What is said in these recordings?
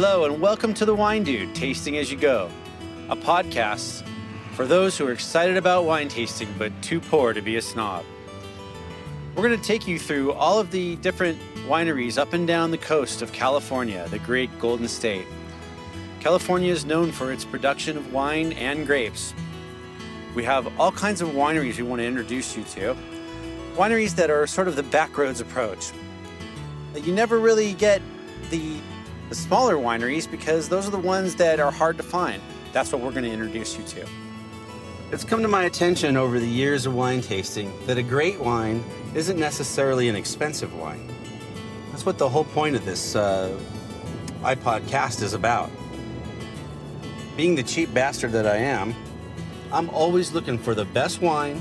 Hello, and welcome to The Wine Dude Tasting As You Go, a podcast for those who are excited about wine tasting but too poor to be a snob. We're going to take you through all of the different wineries up and down the coast of California, the great Golden State. California is known for its production of wine and grapes. We have all kinds of wineries we want to introduce you to. Wineries that are sort of the backroads approach. You never really get the, the smaller wineries because those are the ones that are hard to find. That's what we're going to introduce you to. It's come to my attention over the years of wine tasting that a great wine isn't necessarily an expensive wine. That's what the whole point of this uh, iPod cast is about. Being the cheap bastard that I am, I'm always looking for the best wine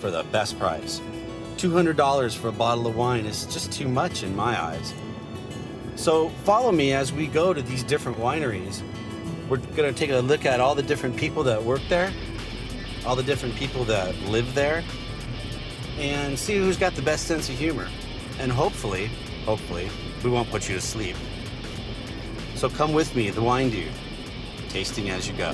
for the best price. $200 for a bottle of wine is just too much in my eyes. So follow me as we go to these different wineries. We're going to take a look at all the different people that work there, all the different people that live there, and see who's got the best sense of humor. And hopefully, hopefully, we won't put you to sleep. So come with me, the wine dude, tasting as you go.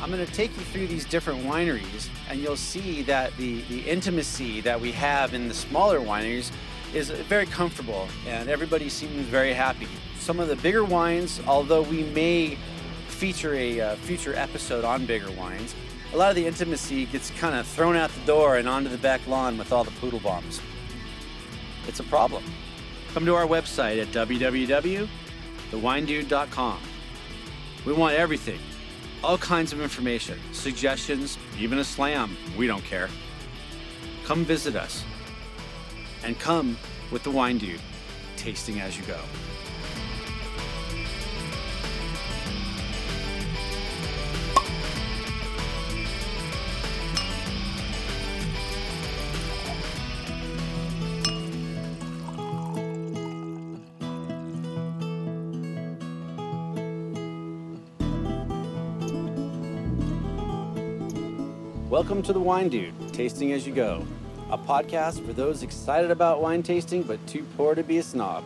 I'm going to take you through these different wineries, and you'll see that the, the intimacy that we have in the smaller wineries is very comfortable, and everybody seems very happy. Some of the bigger wines, although we may feature a uh, future episode on bigger wines, a lot of the intimacy gets kind of thrown out the door and onto the back lawn with all the poodle bombs. It's a problem. Come to our website at www.thewinedude.com. We want everything all kinds of information, suggestions, even a slam. We don't care. Come visit us. And come with the Wine Dude, tasting as you go. Welcome to the Wine Dude, Tasting As You Go, a podcast for those excited about wine tasting but too poor to be a snob.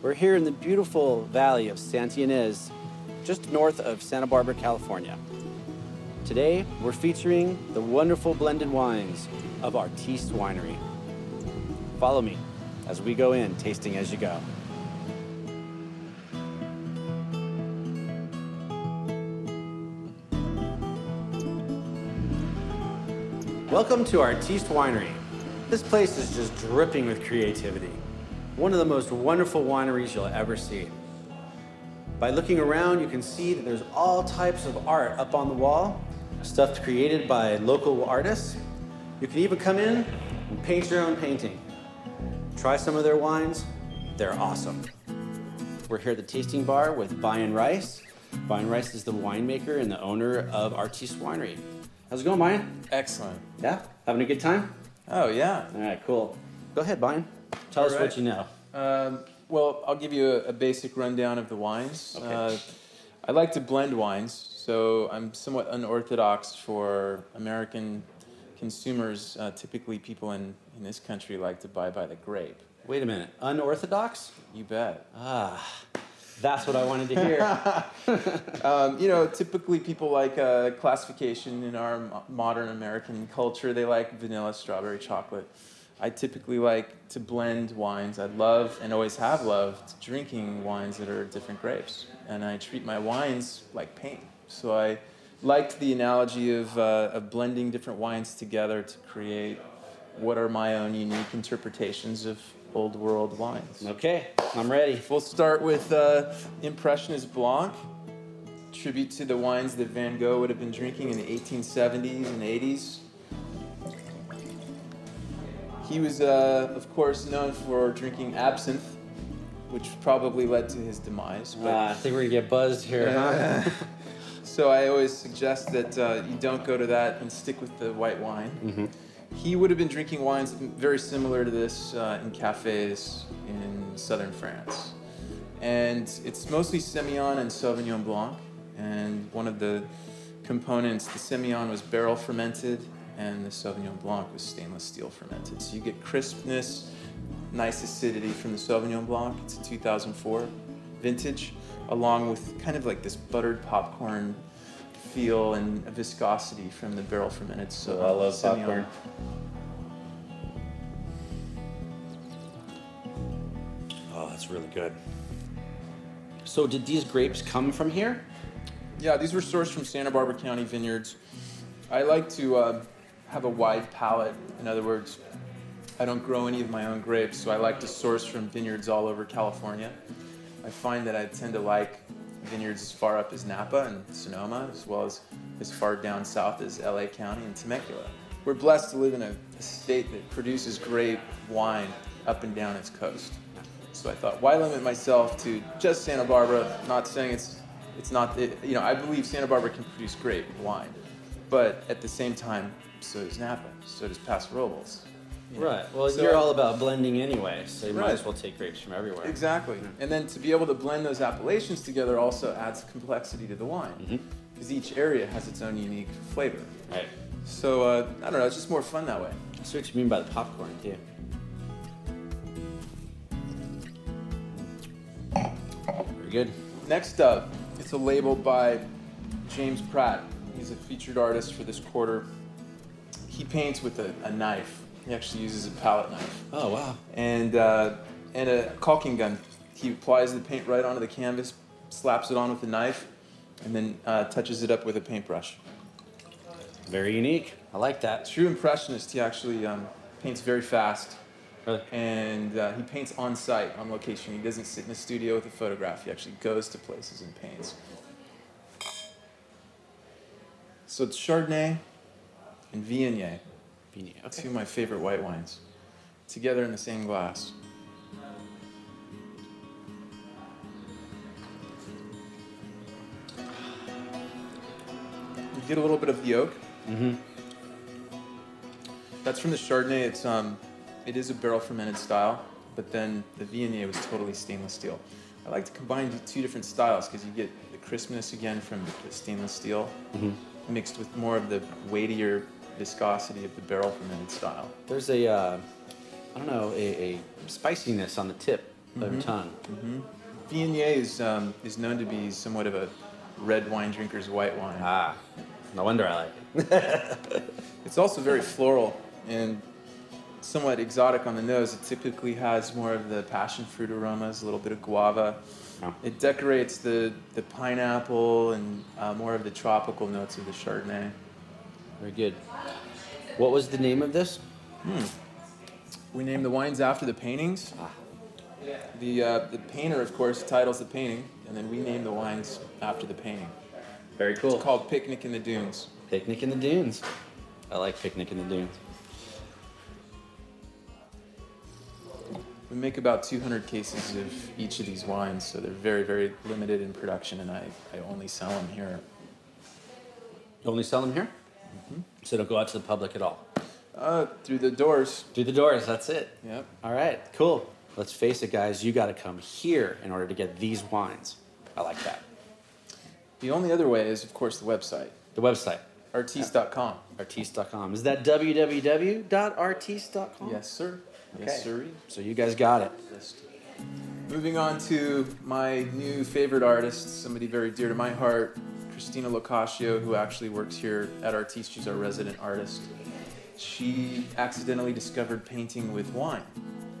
We're here in the beautiful valley of Santa Ynez, just north of Santa Barbara, California. Today, we're featuring the wonderful blended wines of Artiste Winery. Follow me as we go in, tasting as you go. Welcome to Artiste Winery. This place is just dripping with creativity. One of the most wonderful wineries you'll ever see. By looking around, you can see that there's all types of art up on the wall, stuff created by local artists. You can even come in and paint your own painting. Try some of their wines, they're awesome. We're here at the tasting bar with Brian Rice. Brian Rice is the winemaker and the owner of Artiste Winery. How's it going, Brian? Excellent. Yeah? Having a good time? Oh, yeah. All right, cool. Go ahead, Brian. Tell us All what you know. Um, well, I'll give you a, a basic rundown of the wines. Okay. Uh, I like to blend wines, so I'm somewhat unorthodox for American consumers. Uh, typically, people in, in this country like to buy by the grape. Wait a minute. Unorthodox? You bet. Ah, that's what I wanted to hear. Um, you know, typically people like uh, classification in our mo- modern American culture. They like vanilla, strawberry, chocolate. I typically like to blend wines. I love and always have loved drinking wines that are different grapes. And I treat my wines like paint. So I liked the analogy of, uh, of blending different wines together to create what are my own unique interpretations of old world wines. okay, I'm ready. We'll start with uh, Impressionist Blanc, tribute to the wines that Van Gogh would have been drinking in the 1870s and 80s. He was, uh, of course, known for drinking absinthe, which probably led to his demise. But Ah, I think we're gonna get buzzed here, huh? so I always suggest that uh, you don't go to that and stick with the white wine. He would have been drinking wines very similar to this uh, in cafes in southern France. And it's mostly Semillon and Sauvignon Blanc. And one of the components, the Semillon was barrel fermented, and the Sauvignon Blanc was stainless steel fermented. So you get crispness, nice acidity from the Sauvignon Blanc. It's a 2004. vintage, along with kind of like this buttered popcorn feel and viscosity from the barrel fermented. So I love Semillon. popcorn. Oh, that's really good. So, did these grapes come from here? Yeah, these were sourced from Santa Barbara County vineyards. I like to uh, have a wide palate. In other words, I don't grow any of my own grapes, so I like to source from vineyards all over California. I find that I tend to like vineyards as far up as Napa and Sonoma, as well as as far down south as LA County and Temecula. We're blessed to live in a, a state that produces great wine up and down its coast. So I thought, why limit myself to just Santa Barbara? Not saying it's it's not it, you know I believe Santa Barbara can produce great wine, but at the same time, so does Napa, so does Paso Robles. You know. Right. Well, So- you're all about blending anyway, so you might as well take grapes from everywhere. Exactly. And then to be able to blend those appellations together also adds complexity to the wine, because each area has its own unique flavor. Right. So uh, I don't know, it's just more fun that way. I see what you mean by the popcorn, too. Very good. Next up, it's a label by James Pratt. He's a featured artist for this quarter. He paints with a, a knife. He actually uses a palette knife Oh, wow. and uh, and a caulking gun. He applies the paint right onto the canvas, slaps it on with a knife, and then uh, touches it up with a paintbrush. Very unique. I like that. True impressionist. He actually um, paints very fast, Really? and uh, he paints on site, on location. He doesn't sit in a studio with a photograph. He actually goes to places and paints. So it's Chardonnay and Viognier, Beanie. two of my favorite white wines, together in the same glass. You get a little bit of the oak. Mm-hmm. That's from the Chardonnay. It's um, it is a barrel fermented style, but then the Viognier was totally stainless steel. I like to combine the two different styles because you get the crispness again from the stainless steel, Mhm. mixed with more of the weightier viscosity of the barrel fermented style. There's a, uh, I don't know, a, a spiciness on the tip of your tongue. Viognier is um, is known to be somewhat of a red wine drinker's white wine. Ah, no wonder I like it. It's also very floral and somewhat exotic on the nose. It typically has more of the passion fruit aromas, a little bit of guava. Oh. It decorates the, the pineapple and uh, more of the tropical notes of the Chardonnay. Very good. What was the name of this? We name the wines after the paintings. Ah. The, uh, the painter, of course, titles the painting, and then we name the wines after the painting. Very cool. It's called Picnic in the Dunes. Picnic in the Dunes. I like Picnic in the Dunes. We make about 200 cases of each of these wines, so they're very, very limited in production, and I, I only sell them here. You only sell them here? So don't go out to the public at all. Uh, through the doors. Through the doors, that's it. Yep. All right, cool. Let's face it, guys, you got to come here in order to get these wines. I like that. The only other way is, of course, the website, The website, artiste.com. artiste.com. Is that www.artiste.com? Yes, sir. Okay. Yes, sir. So you guys got it. Moving on to my new favorite artist, somebody very dear to my heart, Christina Locascio, who actually works here at Artiste. She's our resident artist. She accidentally discovered painting with wine.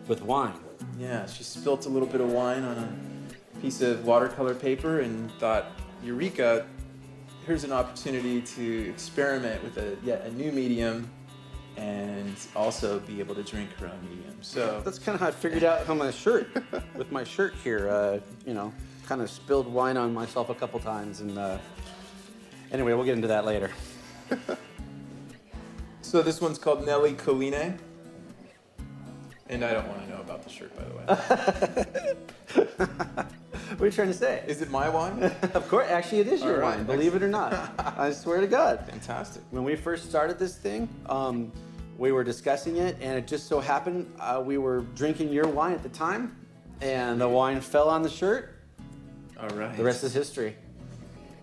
With wine. Yeah, she spilt a little bit of wine on a piece of watercolor paper and thought, Eureka, here's an opportunity to experiment with a yet a new medium and also be able to drink her own medium. So That's kind of how I figured out how my shirt, with my shirt here, uh, you know, kind of spilled wine on myself a couple times. And uh, anyway, we'll get into that later. So this one's called Nelle Colline. And I don't want to know about the shirt, by the way. What are you trying to say? Is it my wine? of course, actually, it is your right, wine, believe it or not. I swear to God. Fantastic. When we first started this thing, um, we were discussing it, and it just so happened uh, we were drinking your wine at the time, and the wine fell on the shirt. All right. The rest is history.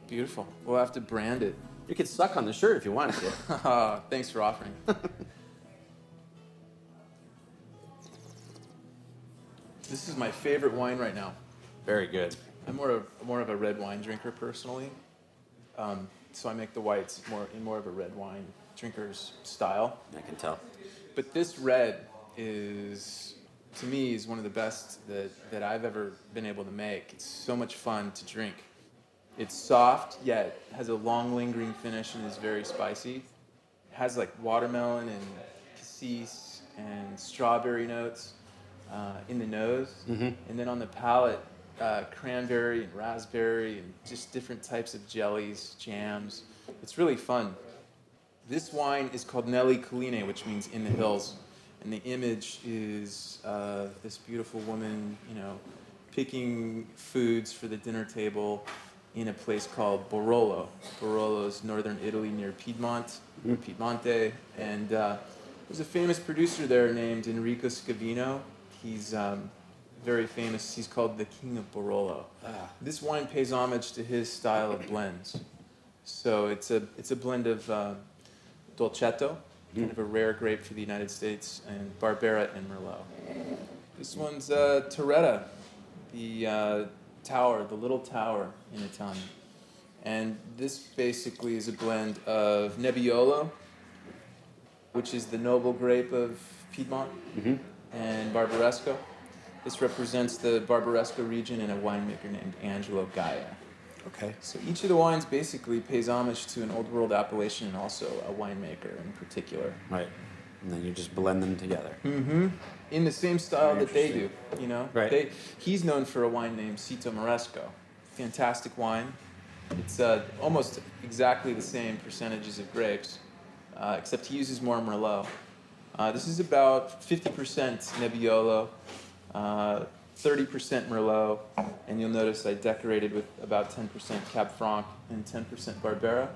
beautiful. We'll have to brand it. You could suck on the shirt if you wanted to. Thanks for offering. this is my favorite wine right now. Very good. I'm more of more of a red wine drinker personally, um, so I make the whites more in more of a red wine drinker's style. I can tell. But this red is, to me, is one of the best that, that I've ever been able to make. It's so much fun to drink. It's soft, yet has a long lingering finish and is very spicy. It has like watermelon and cassis and strawberry notes uh, in the nose. Mm-hmm. And then on the palate, uh, cranberry and raspberry and just different types of jellies, jams. It's really fun. This wine is called Nelle Colline, which means in the hills. And the image is uh, this beautiful woman, you know, picking foods for the dinner table in a place called Barolo. Barolo is northern Italy near Piedmont, or Piedmonte. And uh, there's a famous producer there named Enrico Scavino. He's um, very famous. He's called the King of Barolo. Ah. This wine pays homage to his style of blends. So it's a it's a blend of uh, Dolcetto, kind of a rare grape for the United States, and Barbera and Merlot. This one's uh, Torretta, the uh, tower, the little tower in Italian. And this basically is a blend of Nebbiolo, which is the noble grape of Piedmont, Mm-hmm. and Barbaresco. This represents the Barbaresco region and a winemaker named Angelo Gaja. Okay. So each of the wines basically pays homage to an old world appellation and also a winemaker in particular. Right. And then you just blend them together. Mm-hmm. In the same style Very that they do, you know. Right. They, he's known for a wine named Sito Moresco. Fantastic wine. It's uh, almost exactly the same percentages of grapes, uh, except he uses more Merlot. Uh, this is about 50% Nebbiolo, uh, 30% Merlot, and you'll notice I decorated with about 10% Cab Franc and 10% Barbera,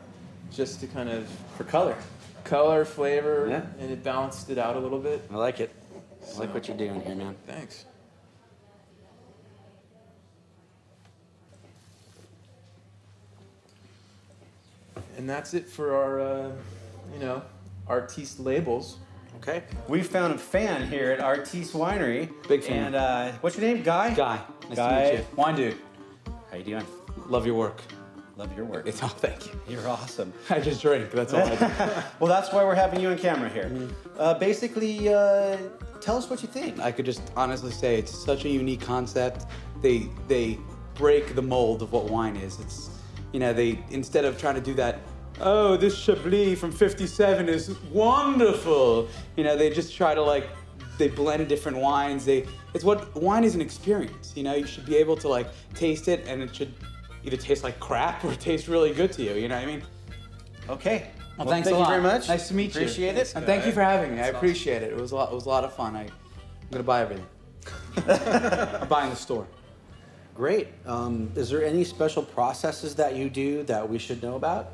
just to kind of For color. color, flavor, Yeah. and it balanced it out a little bit. I like it. I like what you're doing here, man. Thanks. And that's it for our, uh, you know, artiste labels. Okay. We found a fan here at Artiste Winery. Big fan. And uh, what's your name? Guy? Guy, nice Guy. to meet you. Wine dude, How you doing? love your work. Love your work. It's oh, thank you. You're awesome. I just drink. That's all I do. well, that's why we're having you on camera here. Mm-hmm. Uh, basically, uh, tell us what you think. I could just honestly say it's such a unique concept. They they break the mold of what wine is. It's you know they instead of trying to do that. Oh, this Chablis from '57 is wonderful. You know they just try to like they blend different wines. They it's what wine is an experience. You know you should be able to like taste it and it should either taste like crap or taste really good to you. You know what I mean? Okay. Well, thanks thank a you lot. very much. Nice to meet you. Appreciate it. And thank you for having me. I appreciate it. It was a lot. It was a lot of fun. I, I'm gonna buy everything. I'm buying the store. Great. Um, is there any special processes that you do that we should know about?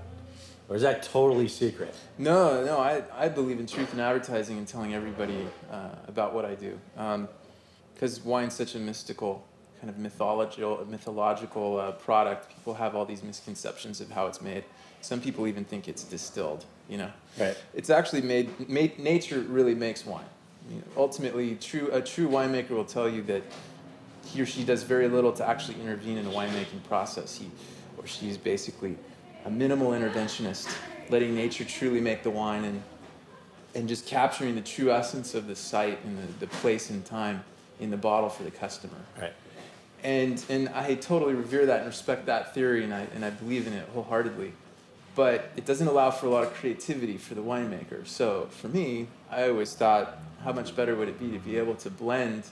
Or is that totally secret? No, no, I, I believe in truth in advertising and telling everybody uh, about what I do. Because wine's such a mystical, kind of mythological, mythological uh, product. People have all these misconceptions of how it's made. Some people even think it's distilled, you know. Right. It's actually made, made nature really makes wine. You know, ultimately, true, a true winemaker will tell you that he or she does very little to actually intervene in the winemaking process. He or she is basically a minimal interventionist, letting nature truly make the wine and and just capturing the true essence of the site and the, the place and time in the bottle for the customer. Right. And and I totally revere that and respect that theory and I and I believe in it wholeheartedly. But it doesn't allow for a lot of creativity for the winemaker. So for me, I always thought, how much better would it be to be able to blend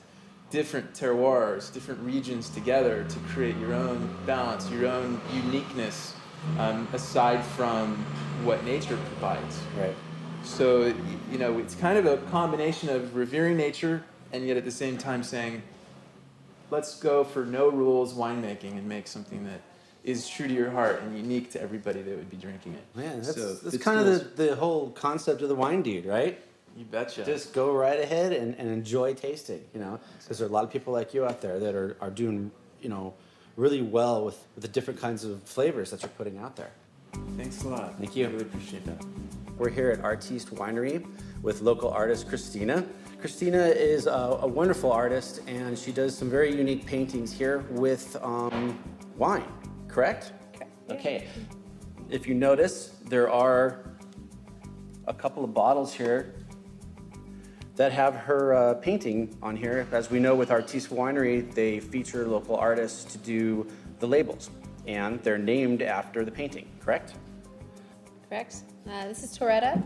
different terroirs, different regions together to create your own balance, your own uniqueness, um, aside from what nature provides. Right. So, you know, it's kind of a combination of revering nature and yet at the same time saying, let's go for no rules winemaking and make something that is true to your heart and unique to everybody that would be drinking it. Man, that's, So that's kind of the, the whole concept of the wine dude, right? You betcha. Just go right ahead and, and enjoy tasting, you know, because there are a lot of people like you out there that are, are doing, you know, really well with, with the different kinds of flavors that you're putting out there. Thanks a lot. Thank you. I really appreciate that. We're here at Artiste Winery with local artist Christina. Christina is a, a wonderful artist and she does some very unique paintings here with um, wine, correct? Correct. Okay. If you notice, there are a couple of bottles here that have her uh, painting on here. As we know with Artiste Winery, they feature local artists to do the labels, and they're named after the painting, correct? Correct. Uh, this is Toretta.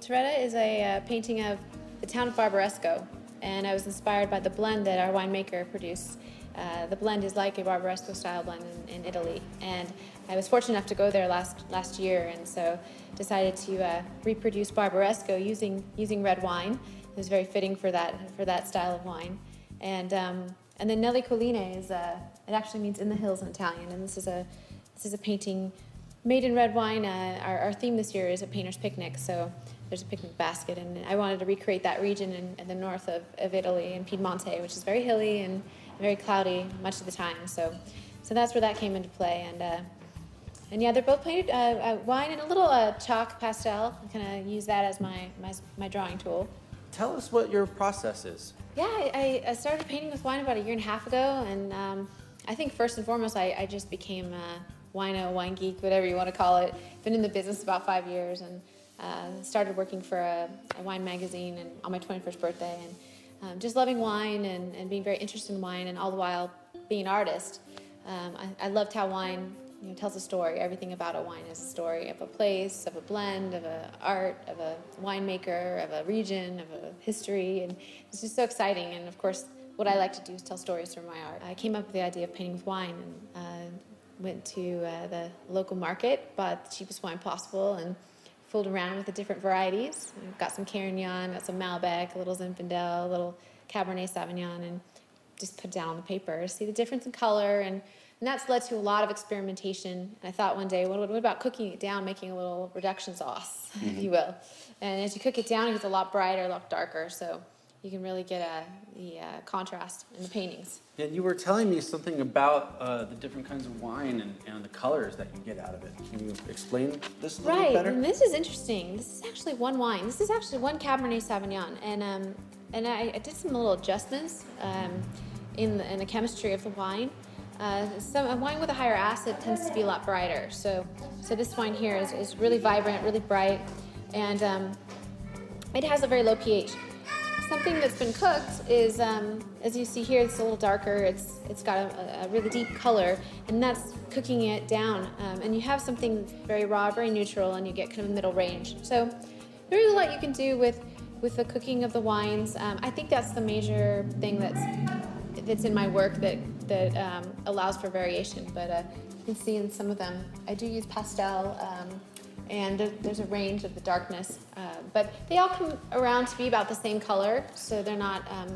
Toretta is a uh, painting of the town of Barbaresco, and I was inspired by the blend that our winemaker produced. Uh, the blend is like a Barbaresco style blend in, in, Italy, and I was fortunate enough to go there last last year, and so decided to uh, reproduce Barbaresco using using red wine. It was very fitting for that for that style of wine, and um, and then Nelle Colline is uh, it actually means in the hills in Italian, and this is a this is a painting made in red wine. Uh, our, our theme this year is a painter's picnic, so there's a picnic basket, and I wanted to recreate that region in, in the north of, of Italy, in Piedmonte, which is very hilly and very cloudy much of the time. So, so that's where that came into play, and uh, and yeah, they're both painted uh, uh, wine and a little uh, chalk pastel. I kind of use that as my, my my drawing tool. Tell us what your process is. Yeah, I, I started painting with wine about a year and a half ago, and um, I think first and foremost, I, I just became a wino, wine geek, whatever you want to call it. Been in the business about five years, and uh, started working for a, a, wine magazine and on my 21st birthday, and um, just loving wine and, and being very interested in wine, and all the while being an artist. Um, I, I loved how wine you know, tells a story. Everything about a wine is a story of a place, of a blend, of a art, of a winemaker, of a region, of a history, and it's just so exciting. And of course, what I like to do is tell stories through my art. I came up with the idea of painting with wine and uh, went to uh, the local market, bought the cheapest wine possible, and fooled around with the different varieties. got some Carignan, got some Malbec, a little Zinfandel, a little Cabernet Sauvignon, and just put down on the paper. See the difference in color, and, and that's led to a lot of experimentation. And I thought one day, what, what about cooking it down, making a little reduction sauce, mm-hmm. if you will? And as you cook it down, it gets a lot brighter, a lot darker. So you can really get a, the uh, contrast in the paintings. And you were telling me something about uh, the different kinds of wine and, and, the colors that you get out of it. Can you explain this a little right. bit better? Right, and this is interesting. This is actually one wine. This is actually one Cabernet Sauvignon, and um, and I, I, did some little adjustments um, in the in the chemistry of the wine. Uh, some a wine with a higher acid tends to be a lot brighter. So so this wine here is, is really vibrant, really bright, and um, it has a very low pH something that's been cooked is, um, as you see here, it's a little darker. It's it's got a, a really deep color, and that's cooking it down. Um, and you have something very raw, very neutral, and you get kind of a middle range. So there's a lot you can do with with the cooking of the wines. Um, I think that's the major thing that's that's in my work that that um, allows for variation. But uh, you can see in some of them, I do use pastel. Um, and there's a range of the darkness. Uh, but they all come around to be about the same color, so they're not um,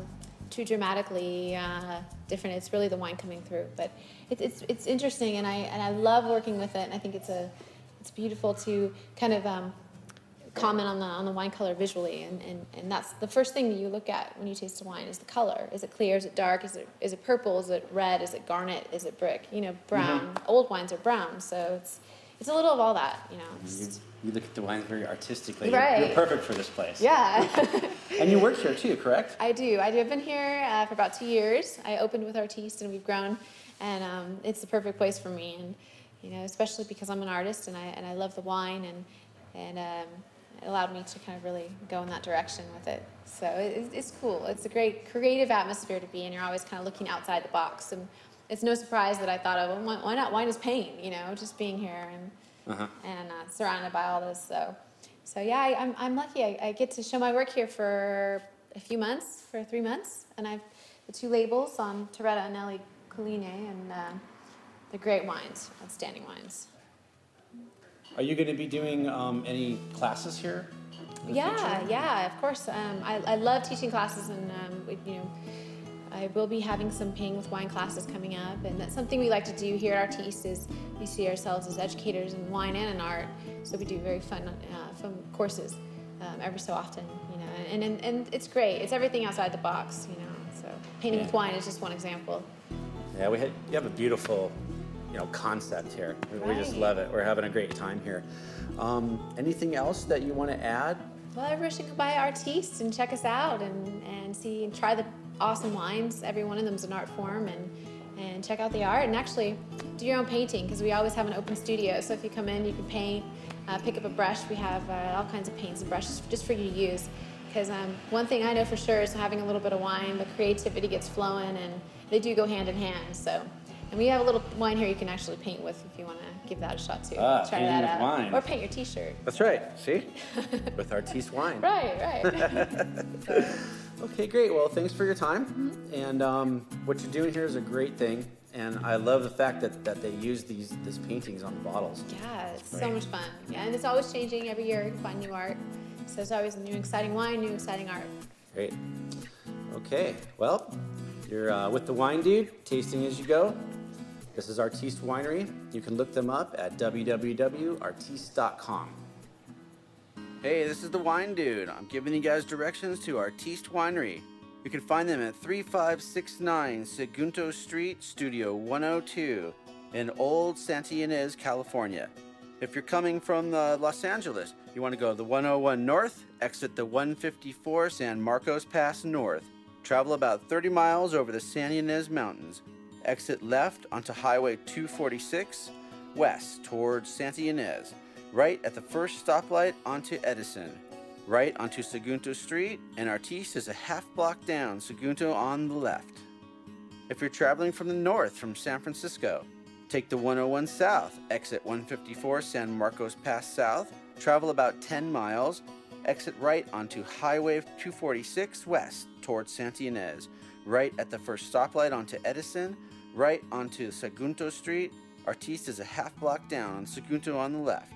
too dramatically uh, different. It's really the wine coming through. But it, it's it's interesting, and I and I love working with it. And I think it's a it's beautiful to kind of um, comment on the on the wine color visually, and, and and that's the first thing that you look at when you taste a wine is the color. Is it clear? Is it dark? Is it is it purple? Is it red? Is it garnet? Is it brick? You know, brown. Mm-hmm. Old wines are brown, so it's it's a little of all that, you know. You, you look at the wines very artistically. Right. You're, you're perfect for this place. Yeah. and you work here too, correct? I do. I do. I've been here uh, for about two years. I opened with Artiste, and we've grown, and um, it's the perfect place for me. And you know, especially because I'm an artist and I and I love the wine, and and um, it allowed me to kind of really go in that direction with it. So it, it's cool. It's a great creative atmosphere to be in. You're always kind of looking outside the box and it's no surprise that I thought of well, why not wine is pain, you know, just being here and uh-huh. and uh, surrounded by all this. So, so yeah, I, am I'm, I'm lucky. I, I, get to show my work here for a few months, for three months, and I've the two labels on Toretta and Nelle Colline, and uh, the great wines, outstanding wines. Are you going to be doing um, any classes here? Yeah, future? yeah, of course. Um, I, I love teaching classes, and um, you know I will be having some painting with wine classes coming up, and that's something we like to do here at Artiste. Is we see ourselves as educators in wine and in art, so we do very fun, uh, fun courses um, every so often, you know. And, and and it's great. It's everything outside the box, you know. So painting yeah. with wine is just one example. Yeah, we had, you have a beautiful, you know, concept here. We, right. we just love it. We're having a great time here. Um, anything else that you want to add? Well, everyone should go by Artiste and check us out and, and see and try the awesome wines. Every one of them is an art form, and and check out the art. And actually, do your own painting because we always have an open studio. So if you come in, you can paint, uh, pick up a brush. We have uh, all kinds of paints and brushes just for you to use. Because um, one thing I know for sure is having a little bit of wine, the creativity gets flowing, and they do go hand in hand. So, and we have a little wine here you can actually paint with if you want to give that a shot too. Ah, Try painting that with out, wine. or paint your T-shirt. That's right. See? With Artiste Wine. Right, right. Okay, great. Well, thanks for your time. And um, what you're doing here is a great thing. And I love the fact that, that they use these these paintings on the bottles. yeah, it's so much fun. Yeah, and it's always changing every year. You find new art. So there's always new exciting wine, new exciting art. Great. Okay. Well, you're uh, with the Wine Dude, tasting as you go. This is Artiste Winery. You can look them up at www.artiste.com. Hey, this is the Wine Dude. I'm giving you guys directions to Artiste Winery. You can find them at 3569 Sagunto Street, Studio 102 in Old Santa Ynez, California. If you're coming from uh, Los Angeles, you want to go the 101 north, exit the 154 San Marcos Pass north. Travel about 30 miles over the San Ynez Mountains. Exit left onto Highway 246 west towards Santa Ynez. Right at the first stoplight onto Edison. Right onto Sagunto Street, and Artiste is a half block down Sagunto on the left. If you're traveling from the north from San Francisco, take the 101 south, exit 154 San Marcos Pass south, travel about 10 miles, exit right onto Highway 246 west towards Santa Ynez, right at the first stoplight onto Edison, right onto Sagunto Street. Artiste is a half block down on Sagunto on the left.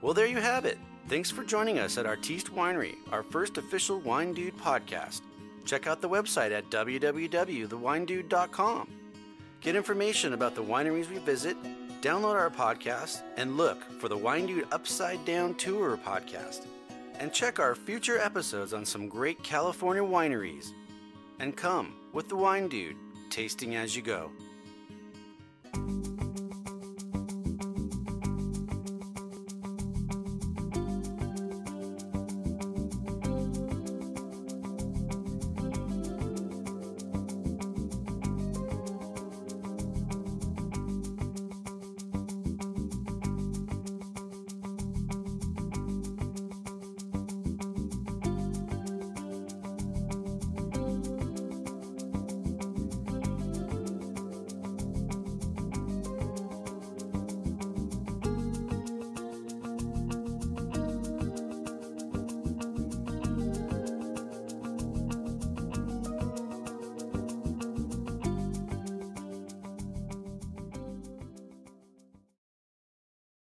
Well, there you have it. Thanks for joining us at Artiste Winery, our first official Wine Dude podcast. Check out the website at www.thewinedude.com. Get information about the wineries we visit, download our podcast, and look for the Wine Dude Upside Down Tour podcast. And check our future episodes on some great California wineries. And come with the Wine Dude, tasting as you go.